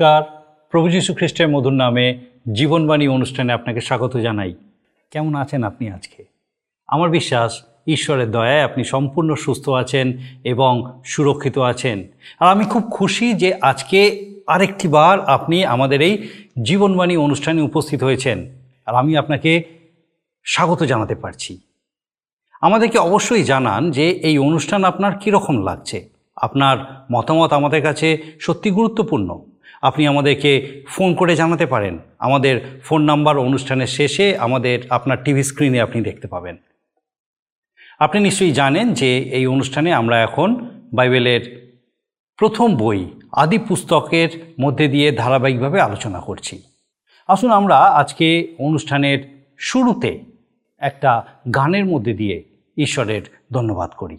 নমস্কার। প্রভু যীশু খ্রিস্টের মধুর নামে জীবনবাণী অনুষ্ঠানে আপনাকে স্বাগত জানাই। কেমন আছেন আপনি আজকে? আমার বিশ্বাস, ঈশ্বরের দয়ায় আপনি সম্পূর্ণ সুস্থ আছেন এবং সুরক্ষিত আছেন। আর আমি খুব খুশি যে আজকে আরেকটি বার আপনি আমাদের এই জীবনবাণী অনুষ্ঠানে উপস্থিত হয়েছেন। আর আমি আপনাকে স্বাগত জানাতে পারছি। আমাদেরকে অবশ্যই জানান যে এই অনুষ্ঠান আপনার কীরকম লাগছে? আপনার মতামত আমাদের কাছে সত্যি গুরুত্বপূর্ণ। আপনি আমাদেরকে ফোন করে জানাতে পারেন। আমাদের ফোন নাম্বার অনুষ্ঠানের শেষে আমাদের আপনার টিভি স্ক্রিনে আপনি দেখতে পাবেন। আপনি নিশ্চয়ই জানেন যে এই অনুষ্ঠানে আমরা এখন বাইবেলের প্রথম বই আদি পুস্তকের মধ্যে দিয়ে ধারাবাহিকভাবে আলোচনা করছি। আসুন আমরা আজকে অনুষ্ঠানের শুরুতে একটা গানের মধ্যে দিয়ে ঈশ্বরের ধন্যবাদ করি।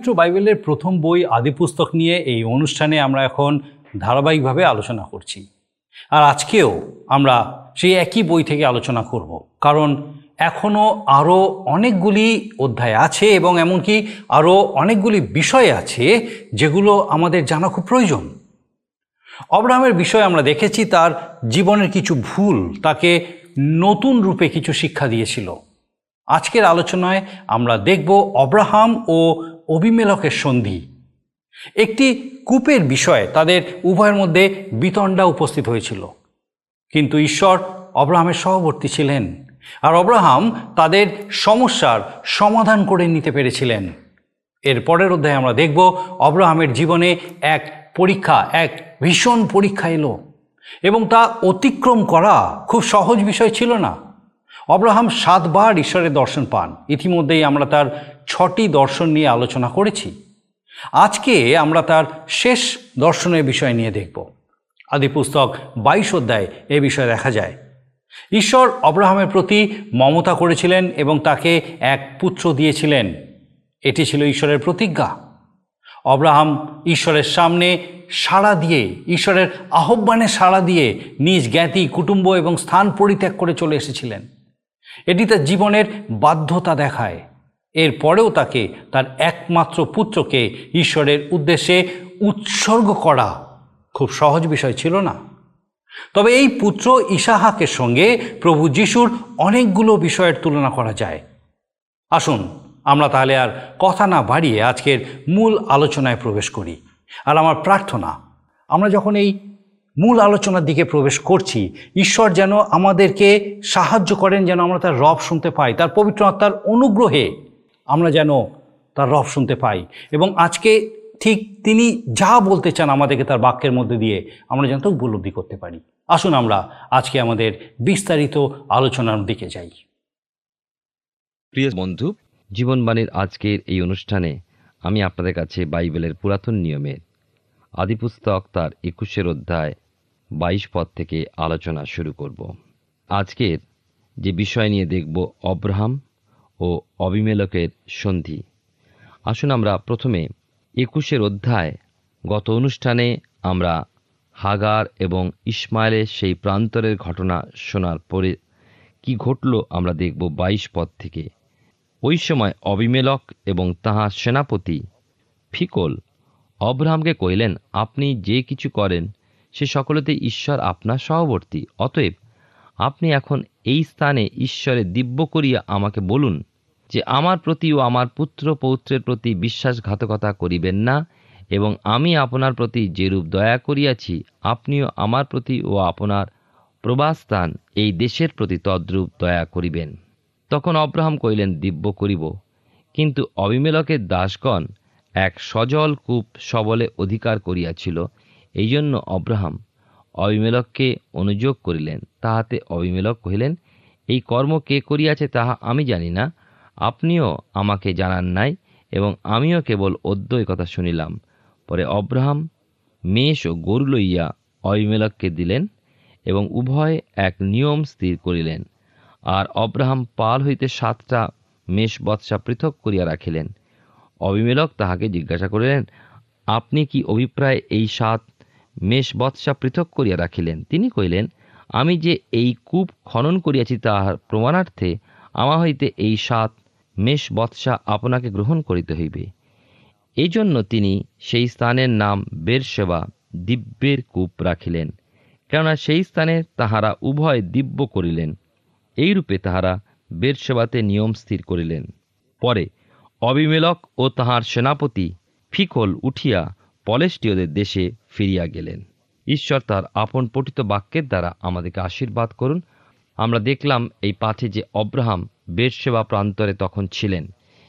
পবিত্র বাইবেলের প্রথম বই আদিপুস্তক নিয়ে এই অনুষ্ঠানে আমরা এখন ধারাবাহিকভাবে আলোচনা করছি। আর আজকেও আমরা সেই একই বই থেকে আলোচনা করব। কারণ এখনও আরও অনেকগুলি অধ্যায় আছে এবং এমনকি আরও অনেকগুলি বিষয় আছে যেগুলো আমাদের জানা খুব প্রয়োজন। অব্রাহামের বিষয়ে আমরা দেখেছি, তার জীবনের কিছু ভুল, তাকে নতুন রূপে কিছু শিক্ষা দিয়েছিল। আজকের আলোচনায় আমরা দেখব অব্রাহাম ও অবিমেলকের সন্ধি। একটি কূপের বিষয়ে তাদের উভয়ের মধ্যে বিতণ্ডা উপস্থিত হয়েছিল। কিন্তু ঈশ্বর অব্রাহামের সহবর্তী ছিলেন আর অব্রাহাম তাদের সমস্যার সমাধান করে নিতে পেরেছিলেন। এর পরের অধ্যায়ে আমরা দেখব অব্রাহামের জীবনে এক পরীক্ষা, এক ভীষণ পরীক্ষা এলো এবং তা অতিক্রম করা খুব সহজ বিষয় ছিল না। অব্রাহাম সাতবার ঈশ্বরের দর্শন পান। ইতিমধ্যেই আমরা তার ছটি দর্শন নিয়ে আলোচনা করেছি। আজকে আমরা তার শেষ দর্শনের বিষয় নিয়ে দেখব। আদি পুস্তক বাইশ অধ্যায় এ বিষয়ে দেখা যায়। ঈশ্বর অব্রাহামের প্রতি মমতা করেছিলেন এবং তাকে এক পুত্র দিয়েছিলেন। এটি ছিল ঈশ্বরের প্রতিজ্ঞা। অব্রাহাম ঈশ্বরের সামনে সাড়া দিয়ে, ঈশ্বরের আহ্বানে সাড়া দিয়ে নিজ জ্ঞাতি, কুটুম্ব এবং স্থান পরিত্যাগ করে চলে এসেছিলেন। এটি তার জীবনের বাধ্যতা দেখায়। এরপরেও তাকে তার একমাত্র পুত্রকে ঈশ্বরের উদ্দেশ্যে উৎসর্গ করা খুব সহজ বিষয় ছিল না। তবে এই পুত্র ইসাহাকের সঙ্গে প্রভু যিশুর অনেকগুলো বিষয়ের তুলনা করা যায়। আসুন, আমরা তাহলে আর কথা না বাড়িয়ে আজকের মূল আলোচনায় প্রবেশ করি। আর আমার প্রার্থনা, আমরা যখন এই মূল আলোচনার দিকে প্রবেশ করছি, ঈশ্বর যেন আমাদেরকে সাহায্য করেন, যেন আমরা তার রব শুনতে পাই, তার পবিত্র আত্মার অনুগ্রহে আমরা যেন তার রব শুনতে পাই। এবং আজকে ঠিক তিনি যা বলতে চান আমাদেরকে তার বাক্যের মধ্যে দিয়ে আমরা যেন তা উপলব্ধি করতে পারি। আসুন আমরা আজকে আমাদের বিস্তারিত আলোচনার দিকে যাই। প্রিয় বন্ধু, জীবনবাণীর আজকের এই অনুষ্ঠানে আমি আপনাদের কাছে বাইবেলের পুরাতন নিয়মের আদিপুস্তক তার একুশের অধ্যায় বাইশ পদ থেকে আলোচনা শুরু করব। আজকের যে বিষয় নিয়ে দেখব অব্রাহাম ও অবিমেলকের সন্ধি। আসুন আমরা প্রথমে একুশের অধ্যায়, গত অনুষ্ঠানে আমরা হাগার এবং ইসমাইলের সেই প্রান্তরের ঘটনা শোনার পরে কি ঘটল আমরা দেখব বাইশ পদ থেকে। ওই সময় অবিমেলক এবং তাহার সেনাপতি ফিকল অব্রাহামকে কইলেন আপনি যে কিছু করেন, সে সকলেতে ঈশ্বর আপনার সহবর্তী। অতএব আপনি এখন এই স্থানে ঈশ্বরে দিব্য করিয়া আমাকে বলুন যে আমার প্রতি ও আমার পুত্র পৌত্রের প্রতি বিশ্বাসঘাতকতা করিবেন না, এবং আমি আপনার প্রতি যেরূপ দয়া করিয়াছি, আপনিও আমার প্রতি ও আপনার প্রবাসস্থান এই দেশের প্রতি তদ্রূপ দয়া করিবেন। তখন অব্রাহাম কইলেন দিব্য করিব। কিন্তু অবিমেলকের দাসগণ এক সজল কূপ সবলে অধিকার করিয়াছিল। এই জন্য অব্রাহাম অবিমেলককে অনুযোগ করিলেন। তাহাতে অবিমেলক কহিলেন, এই কর্ম কে করিয়াছে তাহা আমি জানি না। আপনিও আমাকে জানান নাই এবং আমিও কেবল অদ্য কথা শুনিলাম। পরে অব্রাহাম মেষ ও গরু লইয়া অবিমেলককে দিলেন এবং উভয় এক নিয়ম স্থির করিলেন। আর অব্রাহাম পাল হইতে সাতটা মেষ বৎসা পৃথক করিয়া রাখিলেন। অবিমেলক তাহাকে জিজ্ঞাসা করিলেন, আপনি কি অভিপ্রায় এই সাত মেষ বৎসা পৃথক করিয়া রাখিলেন? তিনি কইলেন আমি যে এই কূপ খনন করিয়াছি তাহার প্রমাণার্থে আমা হইতে এই সাত মেষ বৎসা আপনাকে গ্রহণ করিতে হইবে। এই জন্য তিনি সেই স্থানের নাম বেরসেবা দিব্যের কূপ রাখিলেন, কেননা সেই স্থানে তাহারা উভয় দিব্য করিলেন। এইরূপে তাহারা বেরসেবাতে নিয়ম স্থির করিলেন। পরে অবিমেলক ও তাহার সেনাপতি ফিকল উঠিয়া পলেষ্টীয়দের দেশে ফিরিয়া গেলেন। ঈশ্বর তার আপন পঠিত বাক্যের দ্বারা আমাদেরকে আশীর্বাদ করুন আমরা দেখলাম এই পাঠে যে অব্রাহাম বেরসেবা প্রান্তরে তখন ছিলেন।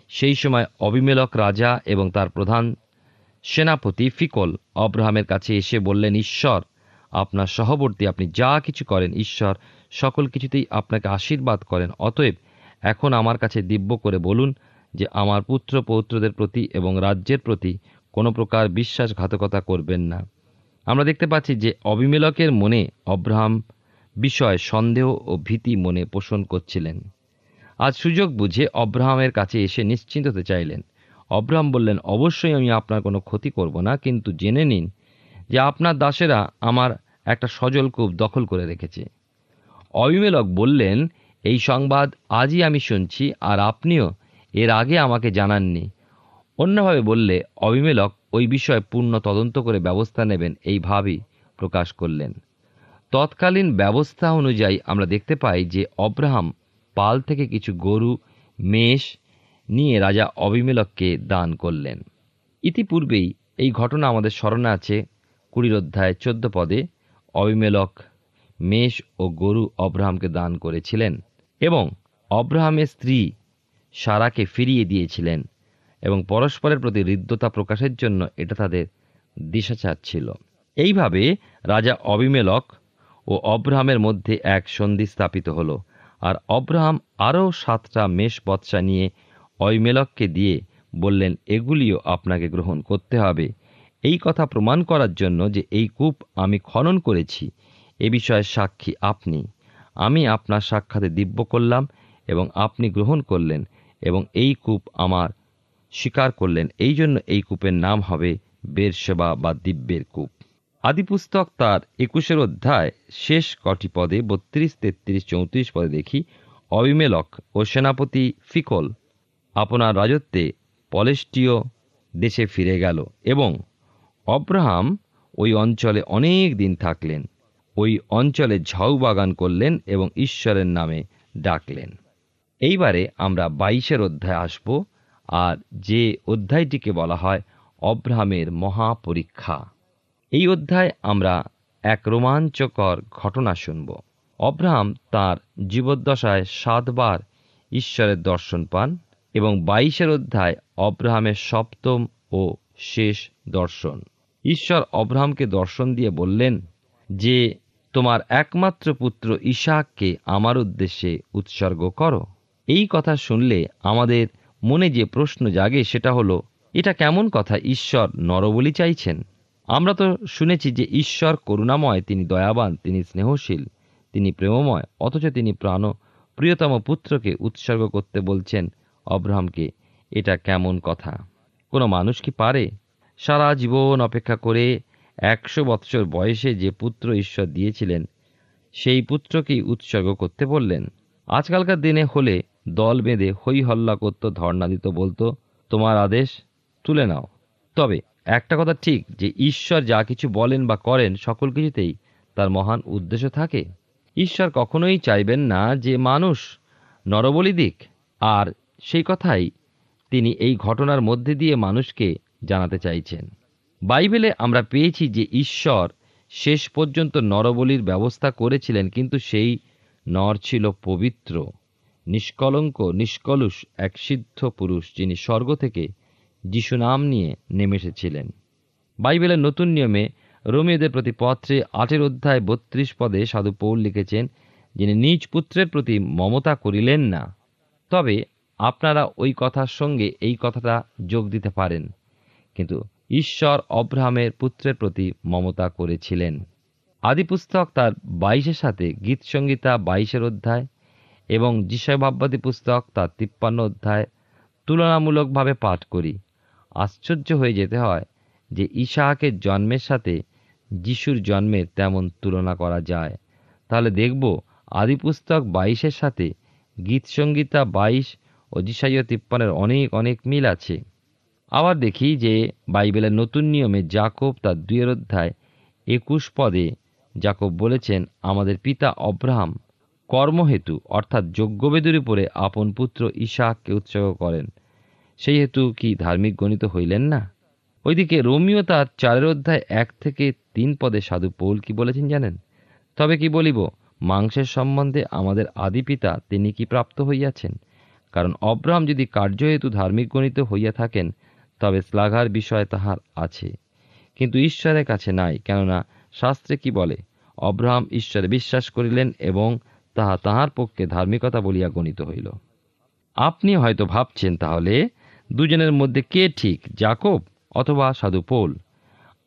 সেই সময় অবিমেলক রাজা এবং তার প্রধান সেনাপতি ফিকল অব্রাহামের কাছে এসে বললেন, ঈশ্বর, আপনার সহবর্তী আপনি যা কিছু করেন, ঈশ্বর, সকল কিছুতেই আপনাকে আশীর্বাদ করেন। অতএব এখন আমার কাছে দিব্য করে বলুন যে আমার পুত্র পৌত্রদের প্রতি এবং রাজ্যের প্রতি কোনো প্রকার বিশ্বাসঘাতকতা করবেন না। আমরা দেখতে পাচ্ছি যে অবিমেলকের মনে অব্রাহাম বিষয় সন্দেহ ও ভীতি মনে পোষণ করছিলেন। আজ সুযোগ বুঝে অব্রাহামের কাছে এসে নিশ্চিন্ত হতে চাইলেন। অব্রাহাম বললেন, অবশ্যই আমি আপনার কোনো ক্ষতি করব না, কিন্তু জেনে নিন যে আপনার দাসেরা আমার একটা সজল কূপ দখল করে রেখেছে। অবিমেলক বললেন, এই সংবাদ আজই আমি শুনছি আর আপনিও এর আগে আমাকে জানাননি। অন্যভাবে বললে, অবিমেলক ওই বিষয়ে পূর্ণ তদন্ত করে ব্যবস্থা নেবেন এইভাবেই প্রকাশ করলেন। তৎকালীন ব্যবস্থা অনুযায়ী আমরা দেখতে পাই যে অব্রাহাম পাল থেকে কিছু গরু, মেষ নিয়ে রাজা অবিমেলককে দান করলেন। ইতিপূর্বেই এই ঘটনা আমাদের স্মরণে আছে। কুড়ির অধ্যায় চোদ্দ পদে অবিমেলক, মেষ ও গরু অব্রাহামকে দান করেছিলেন এবং অব্রাহামের স্ত্রী সারাকে ফিরিয়ে দিয়েছিলেন এবং পরস্পরের প্রতি হৃদ্যতা প্রকাশের জন্য এটা তাদের দিশাচার ছিল। এইভাবে রাজা অবিমেলক ও অব্রাহামের মধ্যে এক সন্ধি স্থাপিত হল, আর অব্রাহাম আরও সাতটা মেষ বৎসা নিয়ে অইমেলককে দিয়ে বললেন, এগুলিও আপনাকে গ্রহণ করতে হবে। এই কথা প্রমাণ করার জন্য যে এই কূপ আমি খনন করেছি, এ বিষয়ে সাক্ষী আপনি। আমি আপনার সাক্ষাতে দিব্য করলাম এবং আপনি গ্রহণ করলেন এবং এই কূপ আমার স্বীকার করলেন। এই জন্য এই কূপের নাম হবে বেরসেবা বা দিব্যের কূপ। আদিপুস্তক তার একুশের অধ্যায়, শেষ কটি পদে, বত্রিশ, তেত্রিশ, চৌত্রিশ পদে দেখি, অবিমেলক ও সেনাপতি ফিকল আপনার রাজত্বে পলেষ্টীয় দেশে ফিরে গেল এবং অব্রাহাম ওই অঞ্চলে অনেক দিন থাকলেন, ওই অঞ্চলে ঝাউ বাগান করলেন এবং ঈশ্বরের নামে ডাকলেন। এইবারে আমরা বাইশের অধ্যায় আসব আর যে অধ্যায়টিকে বলা হয় অব্রাহামের মহাপরীক্ষা। এই অধ্যায় আমরা এক রোমাঞ্চকর ঘটনা শুনব। অব্রাহাম তার জীবদ্দশায় সাতবার ঈশ্বরের দর্শন পান এবং বাইশের অধ্যায় অব্রাহামের সপ্তম ও শেষ দর্শন। ঈশ্বর অব্রাহামকে দর্শন দিয়ে বললেন, যে তোমার একমাত্র পুত্র ইশাককে আমার উদ্দেশ্যে উৎসর্গ করো। এই কথা শুনলে আমাদের মনে যে প্রশ্ন জাগে সেটা হলো, এটা কেমন কথা ঈশ্বর নরবলি চাইছেন? আমরা তো শুনেছি যে ঈশ্বর করুণাময়, তিনি দয়াবান, তিনি স্নেহশীল, তিনি প্রেমময়, অথচ তিনি প্রাণ, প্রিয়তম পুত্রকে উৎসর্গ করতে বলছেন অব্রাহামকে। এটা কেমন কথা? কোনো মানুষ কি পারে? সারা জীবন অপেক্ষা করে একশো বৎসর বয়সে যে পুত্র ঈশ্বর দিয়েছিলেন, সেই পুত্রকেই উৎসর্গ করতে বললেন। আজকালকার দিনে হলে দল বেঁধে হৈ হল্লা করতো ধর্ণা দিত বলতো, তোমার আদেশ তুলে নাও। তবে একটা কথা ঠিক, যে ঈশ্বর যা কিছু বলেন বা করেন সকল কিছুতেই তার মহান উদ্দেশ্য থাকে। ঈশ্বর কখনোই চাইবেন না যে মানুষ নরবলি দিক, আর সেই কথাই তিনি এই ঘটনার মধ্যে দিয়ে মানুষকে জানাতে চাইছেন। বাইবেলে আমরা পেয়েছি যে ঈশ্বর শেষ পর্যন্ত নরবলির ব্যবস্থা করেছিলেন, কিন্তু সেই নর ছিল পবিত্র, নিষ্কলঙ্ক, নিষ্কলুষ এক সিদ্ধ পুরুষ যিনি স্বর্গ থেকে যিশু নাম নিয়ে নেমে এসেছিলেন বাইবেলের নতুন নিয়মে রোমিওদের প্রতি পত্রে আটের অধ্যায় বত্রিশ পদে সাধু পৌল লিখেছেন, যিনি নিজ পুত্রের প্রতি মমতা করিলেন না, তবে আপনারা ওই কথার সঙ্গে এই কথাটা যোগ দিতে পারেন। কিন্তু ঈশ্বর অব্রাহামের পুত্রের প্রতি মমতা করেছিলেন। আদিপুস্তক তার বাইশের সাথে গীত সঙ্গীতা বাইশের অধ্যায় এবং যিশয় ভাববাদী পুস্তক তার তিপ্পান্ন অধ্যায় তুলনামূলকভাবে পাঠ করি। আশ্চর্য হয়ে যেতে হয় যে ইশাহাকের জন্মের সাথে যিশুর জন্মের তেমন তুলনা করা যায়। তাহলে দেখব আদিপুস্তক বাইশের সাথে গীত সঙ্গীতা বাইশ ও যিশাইয় তিপ্পানের অনেক অনেক মিল আছে। আবার দেখি যে বাইবেলের নতুন নিয়মে জাকব তার দুয়ের অধ্যায় একুশ পদে জাকব বলেছেন, আমাদের পিতা অব্রাহাম কর্মহেতু, অর্থাৎ যজ্ঞবেদুর উপরে আপন পুত্র ইশাককে উৎসর্গ করেন। সেই হেতু কি ধার্মিক গণিত হইলেন না? ওইদিকে রোমিও তার চারের অধ্যায় এক থেকে তিন পদে সাধু পৌল কি বলেছেন জানেন? তবে কি বলিব, মাংসের সম্বন্ধে আমাদের আদি পিতা তিনি কি প্রাপ্ত হইয়াছেন? কারণ অব্রাহাম যদি কার্যহেতু ধার্মিক গণিত হইয়া থাকেন, তবে শ্লাঘার বিষয় তাহার আছে। কিন্তু ঈশ্বরের কাছে নাই, কেননা শাস্ত্রে কি বলে, অব্রাহাম ঈশ্বরে বিশ্বাস করিলেন এবং তাহা তাহার পক্ষে ধার্মিকতা বলিয়া গণিত হইল। আপনি হয়তো ভাবছেন তাহলে দুজনের মধ্যে কে ঠিক জাকব অথবা সাধু পোল?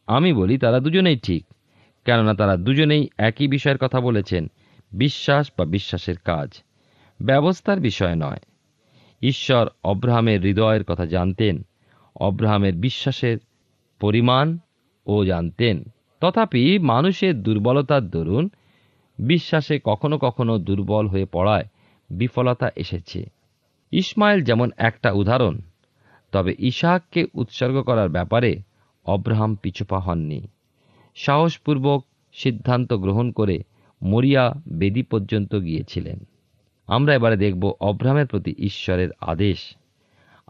আমি বলি তারা দুজনেই ঠিক, কেননা তারা দুজনেই একই বিষয়ের কথা বলেছেন, বিশ্বাস বা বিশ্বাসের কাজ। ব্যবস্থার বিষয় নয়। ঈশ্বর অব্রাহামের হৃদয়ের কথা জানতেন, অব্রাহামের বিশ্বাসের পরিমাণ ও জানতেন। তথাপি মানুষের দুর্বলতার দরুন বিশ্বাসে কখনো কখনো দুর্বল হয়ে পড়ায় বিফলতা এসেছে। ইসমাইল যেমন একটা উদাহরণ তবে ইশাককে উৎসর্গ করার ব্যাপারে অব্রাহাম পিছুপা হননি। সাহসপূর্বক সিদ্ধান্ত গ্রহণ করে মরিয়া বেদি পর্যন্ত গিয়েছিলেন। আমরা এবারে দেখব অব্রাহামের প্রতি ঈশ্বরের আদেশ।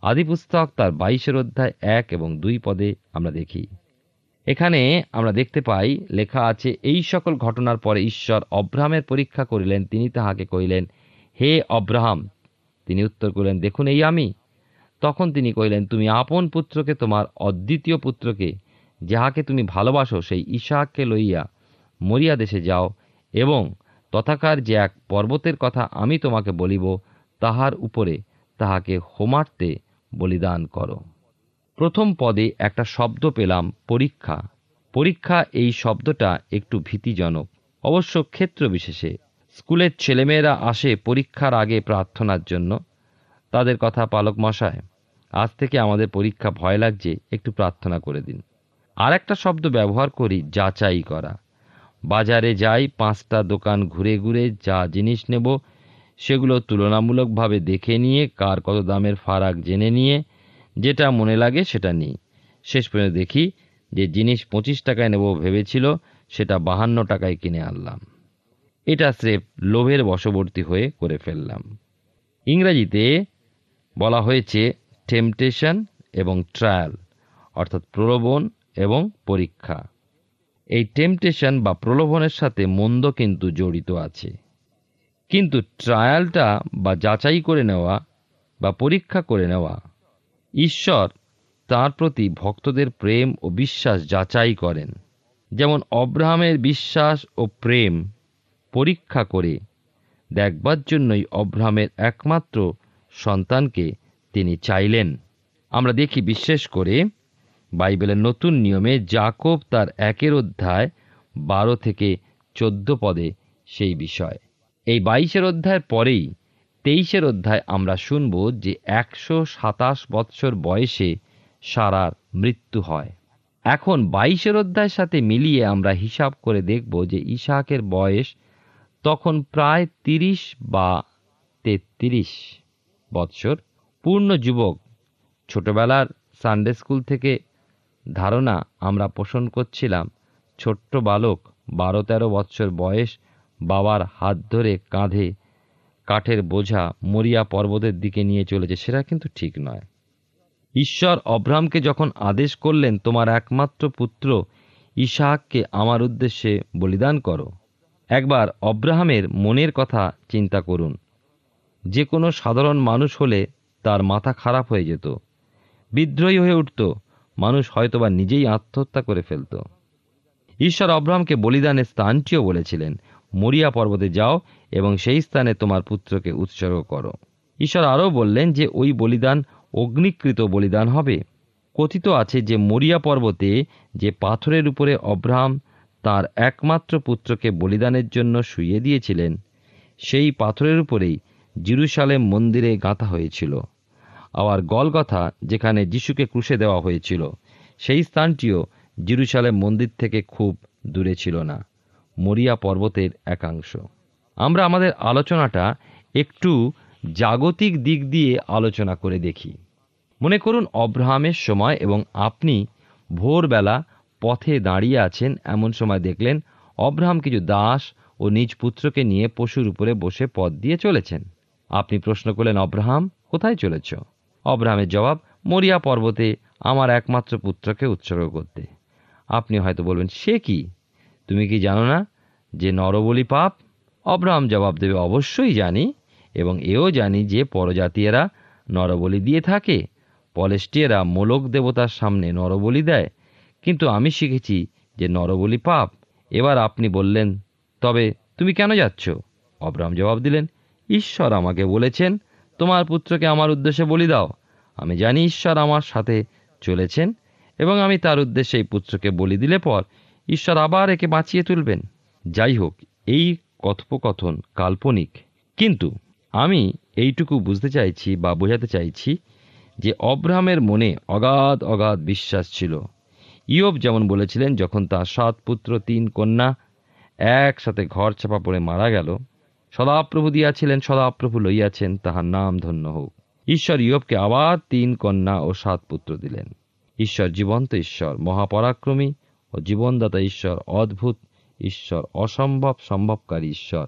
আদিপুস্তক তার বাইশের অধ্যায় এক এবং দুই পদে আমরা দেখি। এখানে আমরা দেখতে পাই, লেখা আছে, এই সকল ঘটনার পরে ঈশ্বর অব্রাহামের পরীক্ষা করিলেন। তিনি তাহাকে কহিলেন, হে অব্রাহাম। তিনি উত্তর করিলেন, দেখুন, এই আমি তখন তিনি কহিলেন, তুমি আপন পুত্রকে, তোমার অদ্বিতীয় পুত্রকে, যাহাকে তুমি ভালোবাসো, সেই ইশাককে লইয়া মরিয়া দেশে যাও এবং তথাকার যে এক পর্বতের কথা আমি তোমাকে বলিব, তাহার উপরে তাহাকে হোমার্তে বলিদান করো। প্রথম পদে একটা শব্দ পেলাম, পরীক্ষা। পরীক্ষা এই শব্দটা একটু ভীতিজনক। অবশ্য ক্ষেত্র বিশেষে। স্কুলের ছেলেমেয়েরা আসে পরীক্ষার আগে প্রার্থনার জন্য। তাদের কথা পালক মশায়। আজ থেকে আমাদের পরীক্ষা ভয় লাগছে, একটু প্রার্থনা করে দিন। আর একটা শব্দ ব্যবহার করি, যাচাই করা। বাজারে যাই, পাঁচটা দোকান ঘুরে ঘুরে যা জিনিস নেব, সেগুলো তুলনামূলকভাবে দেখে নিয়ে, কার কত দামের ফারাক জেনে নিয়ে, যেটা মনে লাগে সেটা নিই। শেষ পর্যন্ত দেখি যে জিনিস পঁচিশ টাকায় নেব ভেবেছিল, সেটা বাহান্ন টাকায় কিনে আনলাম। এটা স্রেফ লোভের বশবর্তী হয়ে করে ফেললাম। ইংরেজিতে বলা হয়েছে টেম্পটেশন এবং ট্রায়াল অর্থাৎ প্রলোভন এবং পরীক্ষা। এই টেম্পটেশন বা প্রলোভনের সাথে মন্দ কিন্তু জড়িত আছে। কিন্তু ট্রায়ালটা বা যাচাই করে নেওয়া বা পরীক্ষা করে নেওয়া, ঈশ্বর তার প্রতি ভক্তদের প্রেম ও বিশ্বাস যাচাই করেন। যেমন অব্রাহামের বিশ্বাস ও প্রেম পরীক্ষা করে দেখবার জন্যই অব্রাহামের একমাত্র সন্তানকে তিনি চাইলেন। আমরা দেখি বিশেষ করে বাইবেলের নতুন নিয়মে জাকব তার একের অধ্যায় বারো থেকে চোদ্দ পদে সেই বিষয়। এই বাইশের অধ্যায়ের পরেই তেইশের অধ্যায় আমরা শুনব যে একশো সাতাশ বৎসর বয়সে সারার মৃত্যু হয়। এখন বাইশের অধ্যায়ের সাথে মিলিয়ে আমরা হিসাব করে দেখব যে ইসাহাকের বয়স তখন প্রায় তিরিশ বা তেত্রিশ বৎসর। পূর্ণ যুবক, ছোটবেলার সানডে স্কুল থেকে ধারণা আমরা পোষণ করছিলাম, ছোট্ট বালক বারো তেরো বৎসর বয়স, বাবার হাত ধরে কাঁধে কাঠের বোঝা মরিয়া পর্বতের দিকে নিয়ে চলেছে, সেটা কিন্তু ঠিক নয়। ঈশ্বর অব্রাহামকে যখন আদেশ করলেন, তোমার একমাত্র পুত্র ইসাহাককে আমার উদ্দেশ্যে বলিদান করো। একবার অব্রাহামের মনের কথা চিন্তা করুন। যে কোনো সাধারণ মানুষ হলে তার মাথা খারাপ হয়ে যেত। বিদ্রোহী হয়ে উঠত। মানুষ হয়তোবা নিজেই আত্মহত্যা করে ফেলত। ঈশ্বর অব্রাহামকে বলিদানের স্থানটিও বলেছিলেন, মরিয়া পর্বতে যাও এবং সেই স্থানে তোমার পুত্রকে উৎসর্গ করো। ঈশ্বর আরও বললেন যে ওই বলিদান অগ্নিকৃত বলিদান হবে। কথিত আছে যে মরিয়া পর্বতে যে পাথরের উপরে অব্রাহাম তার একমাত্র পুত্রকে বলিদানের জন্য শুইয়ে দিয়েছিলেন, সেই পাথরের উপরেই জিরুসালেম মন্দিরে গাঁথা হয়েছিল। আবার গলগথা, যেখানে যিশুকে ক্রুশে দেওয়া হয়েছিল, সেই স্থানটিও জিরুসালেম মন্দির থেকে খুব দূরে ছিল না, মরিয়া পর্বতের একাংশ। আমরা আমাদের আলোচনাটা একটু জাগতিক দিক দিয়ে আলোচনা করে দেখি। মনে করুন, অব্রাহামের সময় এবং আপনি ভোরবেলা পথে দাঁড়িয়ে আছেন, এমন সময় দেখলেন অব্রাহাম কিছু দাস ও নিজ পুত্রকে নিয়ে পশুর উপরে বসে পথ দিয়ে চলেছেন। আপনি প্রশ্ন করলেন, অব্রাহাম, কোথায় চলেছ? অব্রাহামের জবাব, মরিয়া পর্বতে আমার একমাত্র পুত্রকে উৎসর্গ করতে। আপনি হয়তো বলবেন, সে কি? তুমি কি জানো না যে নরবলি পাপ? অব্রাহাম জবাব দেবে, অবশ্যই জানি এবং এও জানি যে পরজাতীয়রা নরবলি দিয়ে থাকে। পলেস্টিয়ারা মোলক দেবতার সামনে নরবলি দেয়। কিন্তু আমি শিখেছি যে নরবলি পাপ। এবার আপনি বললেন, তবে তুমি কেন যাচ্ছ? অব্রাহাম জবাব দিলেন, ঈশ্বর আমাকে বলেছেন তোমার পুত্রকে আমার উদ্দেশ্যে বলি দাও। আমি জানি ঈশ্বর আমার সাথে চলেছেন এবং আমি তার উদ্দেশ্যে এই পুত্রকে বলি দিলে পর ঈশ্বর আবার একে বাঁচিয়ে তুলবেন। যাই হোক এই কথোপকথন কাল্পনিক। কিন্তু আমি এইটুকু বুঝতে চাইছি বা বোঝাতে চাইছি যে অব্রাহামের মনে অগাধ অগাধ বিশ্বাস ছিল। ইয়ব যেমন বলেছিলেন, যখন তার সাত পুত্র, তিন কন্যা একসাথে ঘর চাপা পড়ে মারা গেল সদাপ্রভু দিয়াছিলেন, সদাপ্রভু লইয়াছেন, তাহার নাম ধন্য হোক ঈশ্বর ইয়বকে আবার তিন কন্যা ও সাত পুত্র দিলেন। ঈশ্বর জীবন্ত ঈশ্বর, মহাপরাক্রমী ও জীবনদাতা ঈশ্বর, অদ্ভুত ঈশ্বর, অসম্ভব সম্ভবকারী ঈশ্বর।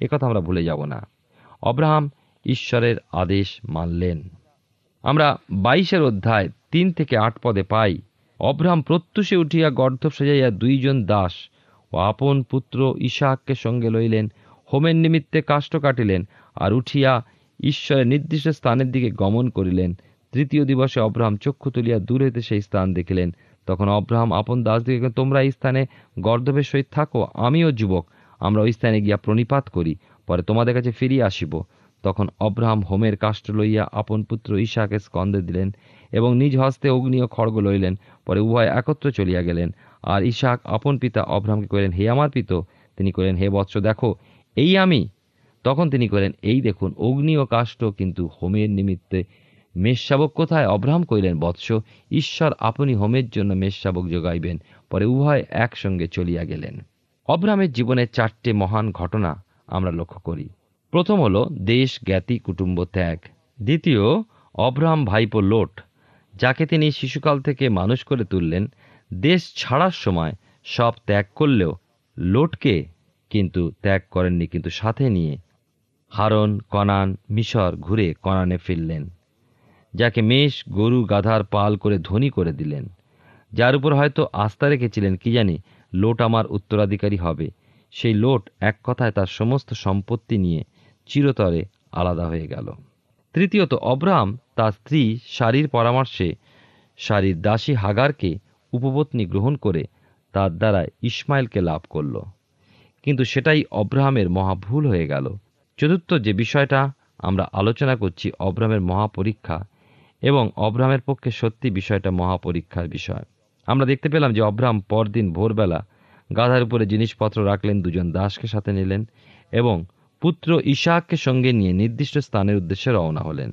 একথা আমরা ভুলে যাব না। অব্রাহাম ঈশ্বরের আদেশ মানলেন। আমরা বাইশের অধ্যায় তিন থেকে আট পদে পাই, অব্রাহাম প্রত্যুষে উঠিয়া গর্ধব সাজাইয়া দুইজন দাস ও আপন পুত্র ইসাহাককে সঙ্গে লইলেন হোমের নিমিত্তে কাষ্ঠ কাটিলেন আর উঠিয়া ঈশ্বরের নির্দিষ্ট স্থানের দিকে গমন করিলেন। তৃতীয় দিবসে অব্রাহাম চক্ষু তুলিয়া দূর হইতে সেই স্থান দেখিলেন। তখন অব্রাহাম আপন দাস দাসদিকে তোমরা এই স্থানে গর্ধবের সহিত থাকো, আমিও যুবক। আমরা ওই স্থানে গিয়া প্রণিপাত করি, পরে তোমাদের কাছে ফিরিয়া আসিব। তখন অব্রাহাম হোমের কাষ্ঠ লইয়া আপন পুত্র ঈশাকে স্কন্দে দিলেন এবং নিজ হস্তে অগ্নি ও খড়গ লইলেন, পরে উভয় একত্র চলিয়া গেলেন। আর ঈশাক আপন পিতা অব্রাহামকে কহিলেন, হে আমার পিত! তিনি কহিলেন, হে বৎস, দেখো এই আমি? তখন তিনি কহিলেন, এই দেখুন, অগ্নি ও কাষ্ঠ কিন্তু হোমের নিমিত্তে মেষশাবক কোথায়? অব্রাহাম কহিলেন, বৎস, ঈশ্বর আপনি হোমের জন্য মেষশাবক যোগাইবেন পরে উভয় একসঙ্গে চলিয়া গেলেন। অব্রাহামের জীবনে চারটে মহান ঘটনা আমরা লক্ষ্য করি। প্রথম হলো, দেশ, জ্ঞাতি, কুটুম্ব, ত্যাগ। দ্বিতীয়, অব্রাহাম ভাইপো লোট, যাকে তিনি শিশুকাল থেকে মানুষ করে তুললেন। দেশ ছাড়ার সময় সব ত্যাগ করলেও লোটকে কিন্তু ত্যাগ করেননি, কিন্তু সাথে নিয়ে হারন, কনান, মিশর ঘুরে কনানে ফিরলেন, যাকে মেষ, গরু, গাধার পাল করে ধনী করে দিলেন। যার উপর হয়তো আস্থা রেখেছিলেন, কি জানি, লোট আমার উত্তরাধিকারী হবে। সেই লোট এক কথায় তার সমস্ত সম্পত্তি নিয়ে চিরতরে আলাদা হয়ে গেল। তৃতীয়ত, অব্রাহাম তার স্ত্রী শারীর পরামর্শে শারীর দাসী হাগারকে উপপত্নী গ্রহণ করে তার দ্বারা ইসমাইলকে লাভ করল। কিন্তু সেটাই অব্রাহামের মহাভুল হয়ে গেল। চতুর্থ যে বিষয়টা, আমরা আলোচনা করছি অব্রাহামের মহাপরীক্ষা এবং অব্রাহামের পক্ষে সত্যি বিষয়টা মহাপরীক্ষার বিষয়। আমরা দেখতে পেলাম যে অব্রাহাম পরদিন ভোরবেলা গাধার উপরে জিনিসপত্র রাখলেন, দুজন দাসকে সাথে নিলেন এবং পুত্র ইশাককে সঙ্গে নিয়ে নির্দিষ্ট স্থানের উদ্দেশ্যে রওনা হলেন।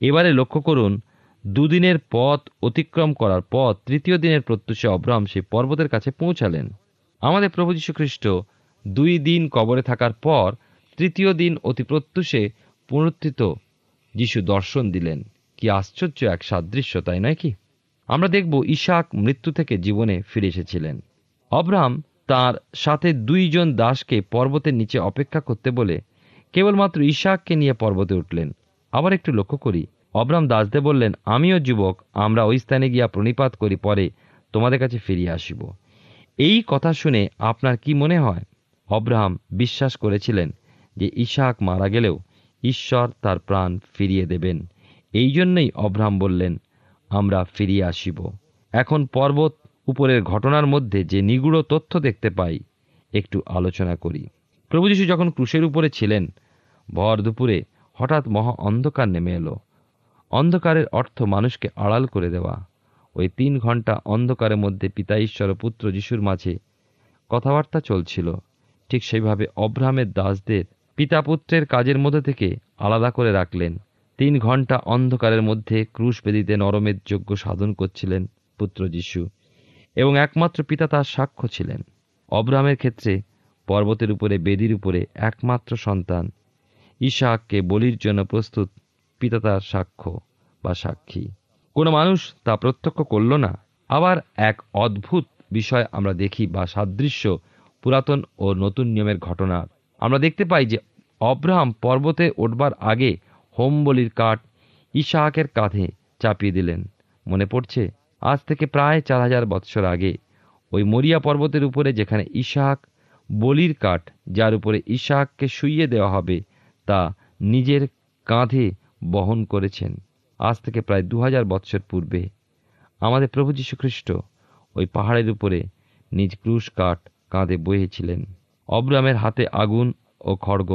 এবারে লক্ষ্য করুন, দুদিনের পথ অতিক্রম করার পথ তৃতীয় দিনের প্রত্যুষে অব্রাহাম সেই পর্বতের কাছে পৌঁছালেন। আমাদের প্রভু যীশু খ্রিস্ট দুই দিন কবরে থাকার পর তৃতীয় দিন অতি প্রত্যুষে পুনরুত্থিত যিশু দর্শন দিলেন। কি আশ্চর্য এক সাদৃশ্য, তাই নয় কি? আমরা দেখব ইশাক মৃত্যু থেকে জীবনে ফিরে এসেছিলেন। অব্রাহাম তার সাথে দুইজন দাসকে পর্বতের নিচে অপেক্ষা করতে বলে কেবলমাত্র ইশাককে নিয়ে পর্বতে উঠলেন। আবার একটু লক্ষ্য করি। অব্রাম দাসদের বললেন, আমিও যুবক, আমরা ওই স্থানে গিয়া প্রণিপাত করি, পরে তোমাদের কাছে ফিরিয়ে আসিব। এই কথা শুনে আপনার কি মনে হয়? অব্রাহাম বিশ্বাস করেছিলেন যে ইশাক মারা গেলেও ঈশ্বর তার প্রাণ ফিরিয়ে দেবেন। এই জন্যই অব্রাহাম বললেন, আমরা ফিরিয়ে আসিব। এখন পর্বত উপরের ঘটনার মধ্যে যে নিগুড় তথ্য দেখতে পাই, একটু আলোচনা করি। প্রভু যীশু যখন ক্রুশের উপরে ছিলেন, ভর দুপুরে হঠাৎ মহা অন্ধকার নেমে এলো। অন্ধকারের অর্থ মানুষকে আড়াল করে দেওয়া। ওই তিন ঘণ্টা অন্ধকারের মধ্যে পিতা ঈশ্বর ও পুত্র যিশুর মাঝে কথাবার্তা চলছিল। ঠিক সেইভাবে অব্রাহামের দাসদের পিতা পুত্রের কাজের মধ্যে থেকে আলাদা করে রাখলেন। তিন ঘণ্টা অন্ধকারের মধ্যে ক্রুশ বেদিতে নরমের যোগ্য সাধন করছিলেন পুত্র যিশু এবং একমাত্র পিতা তার সাক্ষ্য ছিলেন। অব্রাহামের ক্ষেত্রে পর্বতের উপরে, বেদির উপরে একমাত্র সন্তান ইশাককে বলির জন্য প্রস্তুত পিতা তার সাক্ষ্য বা সাক্ষী। কোনো মানুষ তা প্রত্যক্ষ করল না। আবার এক অদ্ভুত বিষয় আমরা দেখি বা সাদৃশ্য পুরাতন ও নতুন নিয়মের ঘটনার আমরা দেখতে পাই যে অব্রাহাম পর্বতে উঠবার আগে হোম বলির কাঠ ইশাহাকের কাঁধে চাপিয়ে দিলেন। মনে পড়ছে, আজ থেকে প্রায় চার হাজার বৎসর আগে ওই মরিয়া পর্বতের উপরে যেখানে ইশাহাক বলির কাঠ, যার উপরে ইশাহাককে শুইয়ে দেওয়া হবে, তা নিজের কাঁধে বহন করেছেন। আজ থেকে প্রায় দু হাজার বৎসর পূর্বে। আমাদের প্রভু যীশু খ্রিস্ট ওই পাহাড়ের উপরে নিজ ক্রুশ কাঠ কাঁধে বয়েছিলেন অব্রামের হাতে আগুন ও খড়গ।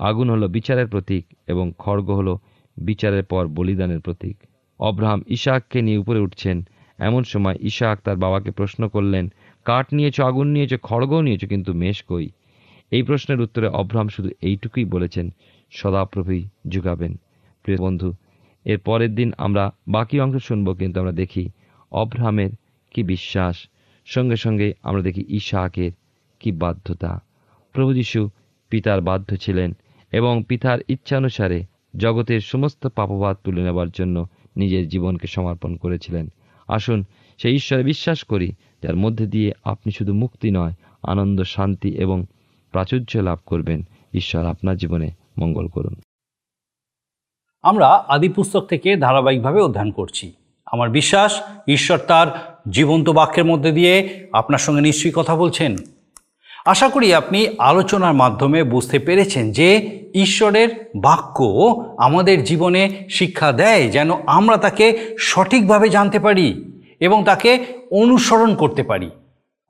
আগুন হলো বিচারের প্রতীক এবং খড়গ হলো বিচারের পর বলিদানের প্রতীক। অব্রাহাম ইশাককে নিয়ে উপরে উঠছেন। এমন সময় ইশাক তার বাবাকে প্রশ্ন করলেন, কাঠ নিয়েছো, আগুন নিয়েছো, খড়গও নিয়েছো, কিন্তু মেষ কই? এই প্রশ্নের উত্তরে অব্রাহাম শুধু এইটুকুই বলেছেন, সদাপ্রভুই যুগাবেন। প্রিয় বন্ধু, এর পরের দিন আমরা বাকি অংশ শুনব, কিন্তু আমরা দেখি অব্রাহামের কি বিশ্বাস। সঙ্গে সঙ্গে আমরা দেখি ইশাকের কি বাধ্যতা। প্রভু যীশু পিতার বাধ্য ছিলেন এবং পিতার ইচ্ছানুসারে জগতের সমস্ত পাপবাদ তুলে নেবার জন্য নিজের জীবনকে সমর্পণ করেছিলেন। আসুন সেই ঈশ্বরে বিশ্বাস করি, যার মধ্যে দিয়ে আপনি শুধু মুক্তি নয়, আনন্দ, শান্তি এবং প্রাচুর্য লাভ করবেন। ঈশ্বর আপনার জীবনে মঙ্গল করুন। আমরা আদি পুস্তক থেকে ধারাবাহিকভাবে অধ্যয়ন করছি। আমার বিশ্বাস, ঈশ্বর তার জীবন্ত বাক্যের মধ্যে দিয়ে আপনার সঙ্গে নিশ্চয়ই কথা বলছেন। আশা করি আপনি আলোচনার মাধ্যমে বুঝতে পেরেছেন যে ঈশ্বরের বাক্য আমাদের জীবনে শিক্ষা দেয় যেন আমরা তাকে সঠিকভাবে জানতে পারি এবং তাকে অনুসরণ করতে পারি।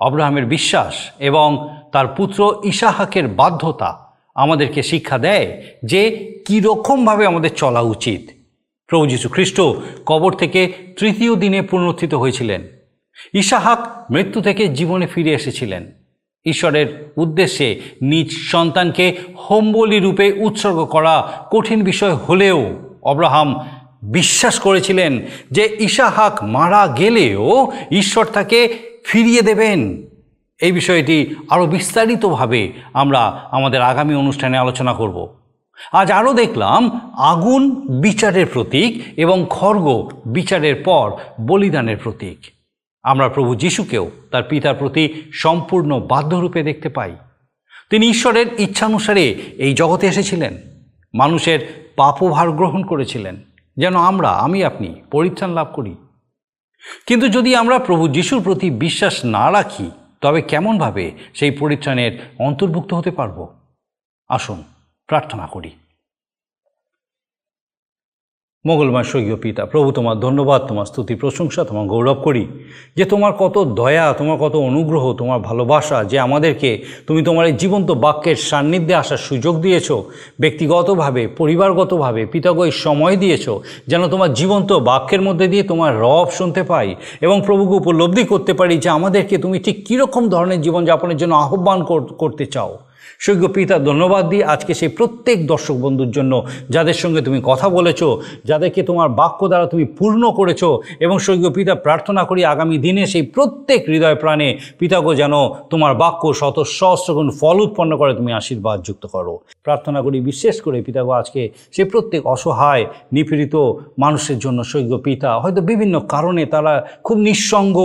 অব্রাহামের বিশ্বাস এবং তার পুত্র ইসাহাকের বাধ্যতা আমাদেরকে শিক্ষা দেয় যে কীরকমভাবে আমাদের চলা উচিত। প্রভু যীশু খ্রিস্ট কবর থেকে তৃতীয় দিনে পুনরুত্থিত হয়েছিলেন। ইসাহাক মৃত্যু থেকে জীবনে ফিরে এসেছিলেন। ঈশ্বরের উদ্দেশ্যে নিজ সন্তানকে হোমবলি রূপে উৎসর্গ করা কঠিন বিষয় হলেও অব্রাহাম বিশ্বাস করেছিলেন যে ইসাহাক মারা গেলেও ঈশ্বর তাকে ফিরিয়ে দেবেন। এই বিষয়টি আরও বিস্তারিতভাবে আমরা আমাদের আগামী অনুষ্ঠানে আলোচনা করব। আজ আরও দেখলাম আগুন বিচারের প্রতীক এবং খর্গ বিচারের পর বলিদানের প্রতীক। আমরা প্রভু যিশুকেও তার পিতার প্রতি সম্পূর্ণ বাধ্যরূপে দেখতে পাই। তিনি ঈশ্বরের ইচ্ছানুসারে এই জগতে এসেছিলেন। মানুষের পাপভার গ্রহণ করেছিলেন। যেন আমরা, আমি আপনি, পরিত্রাণ লাভ করি। কিন্তু যদি আমরা প্রভু যিশুর প্রতি বিশ্বাস না রাখি, তবে কেমনভাবে সেই পরিত্রাণের অন্তর্ভুক্ত হতে পারব? আসুন প্রার্থনা করি। মঙ্গলময় স্বর্গীয় পিতা, প্রভু তোমার ধন্যবাদ, তোমার স্তুতি, প্রশংসা, তোমার গৌরব করি যে তোমার কত দয়া, তোমার কত অনুগ্রহ, তোমার ভালোবাসা যে আমাদেরকে তুমি তোমার এই জীবন্ত বাক্যের সান্নিধ্যে আসার সুযোগ দিয়েছ, ব্যক্তিগতভাবে, পরিবারগতভাবে পিতাগো সময় দিয়েছ, যেন তোমার জীবন্ত বাক্যের মধ্যে দিয়ে তোমার রব শুনতে পাই এবং প্রভুকে উপলব্ধি করতে পারি যে আমাদেরকে তুমি ঠিক কীরকম ধরনের জীবনযাপনের জন্য আহ্বান করতে চাও। সৈক্য পিতা ধন্যবাদ দিই আজকে সেই প্রত্যেক দর্শক বন্ধুর জন্য যাদের সঙ্গে তুমি কথা বলেছ, যাদেরকে তোমার বাক্য দ্বারা তুমি পূর্ণ করেছ এবং সৈক্য পিতা প্রার্থনা করি আগামী দিনে সেই প্রত্যেক হৃদয় প্রাণে পিতাগো যেন তোমার বাক্য শত সহস্রগুণ ফল উৎপন্ন করে তুমি আশীর্বাদ যুক্ত করো। প্রার্থনা করি বিশেষ করে পিতাগো আজকে সেই প্রত্যেক অসহায়, নিপীড়িত মানুষের জন্য সৈক্য পিতা হয়তো বিভিন্ন কারণে তারা খুব নিঃসঙ্গ,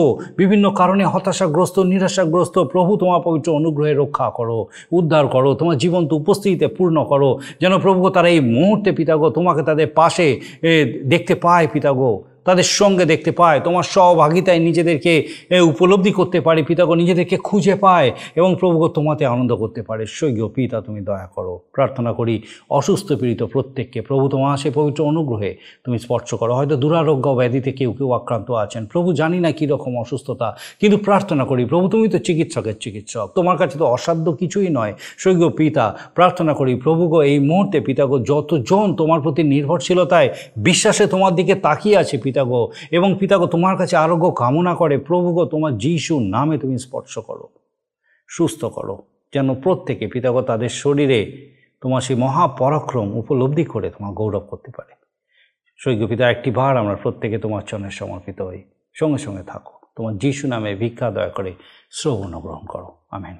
বিভিন্ন কারণে হতাশাগ্রস্ত, নিরাশাগ্রস্ত, প্রভু তোমার পবিত্র অনুগ্রহে রক্ষা করো, উদ্ধার করো, তোমার জীবন্ত উপস্থিতিতে পূর্ণ করো। যেন প্রভু তারা এই মুহূর্তে পিতাগো, তোমাকে তাদের পাশে দেখতে পায় পিতাগো। তাদের সঙ্গে দেখতে পায়। তোমার সহভাগিতায় নিজেদেরকে উপলব্ধি করতে পারে পিতাগো নিজেদেরকে খুঁজে পায় এবং প্রভুগো তোমাতে আনন্দ করতে পারে। সৈক্য পিতা, তুমি দয়া করো। প্রার্থনা করি, অসুস্থ পীড়িত প্রত্যেককে, প্রভু তোমার সে পবিত্র অনুগ্রহে তুমি স্পর্শ করো। হয়তো দুরারোগ্য ব্যাধিতে কেউ কেউ আক্রান্ত আছেন। প্রভু জানি না কীরকম অসুস্থতা, কিন্তু প্রার্থনা করি, প্রভু তুমি তো চিকিৎসকের চিকিৎসক। তোমার কাছে তো অসাধ্য কিছুই নয়। সৈক্য পিতা, প্রার্থনা করি, প্রভুগো এই মুহূর্তে পিতাগো যতজন তোমার প্রতি নির্ভরশীলতায়, বিশ্বাসে তোমার দিকে তাকিয়ে আছে পিতাগো এবং পিতাগো তোমার কাছে আরোগ্য কামনা করে প্রভুগো তোমার যিশুর নামে তুমি স্পর্শ করো, সুস্থ করো, যেন প্রত্যেকে পিতাগো তাদের শরীরে তোমার সেই মহাপরাক্রম উপলব্ধি করে তোমার গৌরব করতে পারে। সৈক্য পিতা, একটি বার আমরা প্রত্যেকে তোমার চরণে সমর্পিত হই। সঙ্গে সঙ্গে থাকো। তোমার যিশু নামে ভিক্ষা দয়া করে শ্রবণ গ্রহণ করো। আমেন।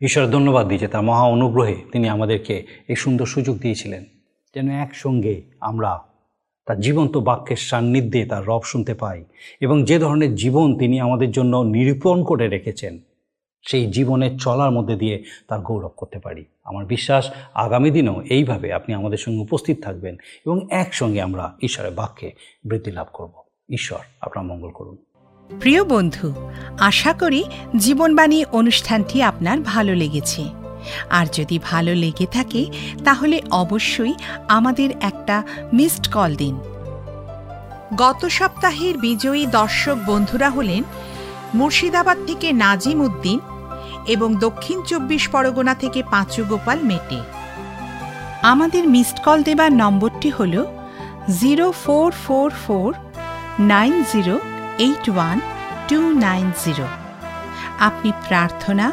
ঈশ্বর, ধন্যবাদ দিয়েছে তার মহা অনুগ্রহে তিনি আমাদেরকে এই সুন্দর সুযোগ দিয়েছিলেন, যেন একসঙ্গে আমরা তার জীবন্ত বাক্যের সান্নিধ্যে তার রব শুনতে পাই এবং যে ধরনের জীবন তিনি আমাদের জন্য নিরূপণ করে রেখেছেন, সেই জীবনের চলার মধ্যে দিয়ে তার গৌরব করতে পারি। আমার বিশ্বাস আগামী দিনেও এইভাবে আপনি আমাদের সঙ্গে উপস্থিত থাকবেন এবং একসঙ্গে আমরা ঈশ্বরের বাক্যে বৃদ্ধি লাভ করব। ঈশ্বর আপনার মঙ্গল করুন। প্রিয় বন্ধু, আশা করি জীবনবাণী অনুষ্ঠানটি আপনার ভালো লেগেছে। আর যদি ভালো লেগে থাকে, তাহলে অবশ্যই আমাদের একটা মিসড কল দিন। গত সপ্তাহের বিজয়ী দর্শক বন্ধুরা হলেন মুর্শিদাবাদ থেকে নাজিম উদ্দিন এবং দক্ষিণ চব্বিশ পরগনা থেকে পাঁচু গোপাল মেটে। আমাদের মিসড কল দেবার নম্বরটি হল zero four four four nine zero eight one two nine zero. আপনি প্রার্থনা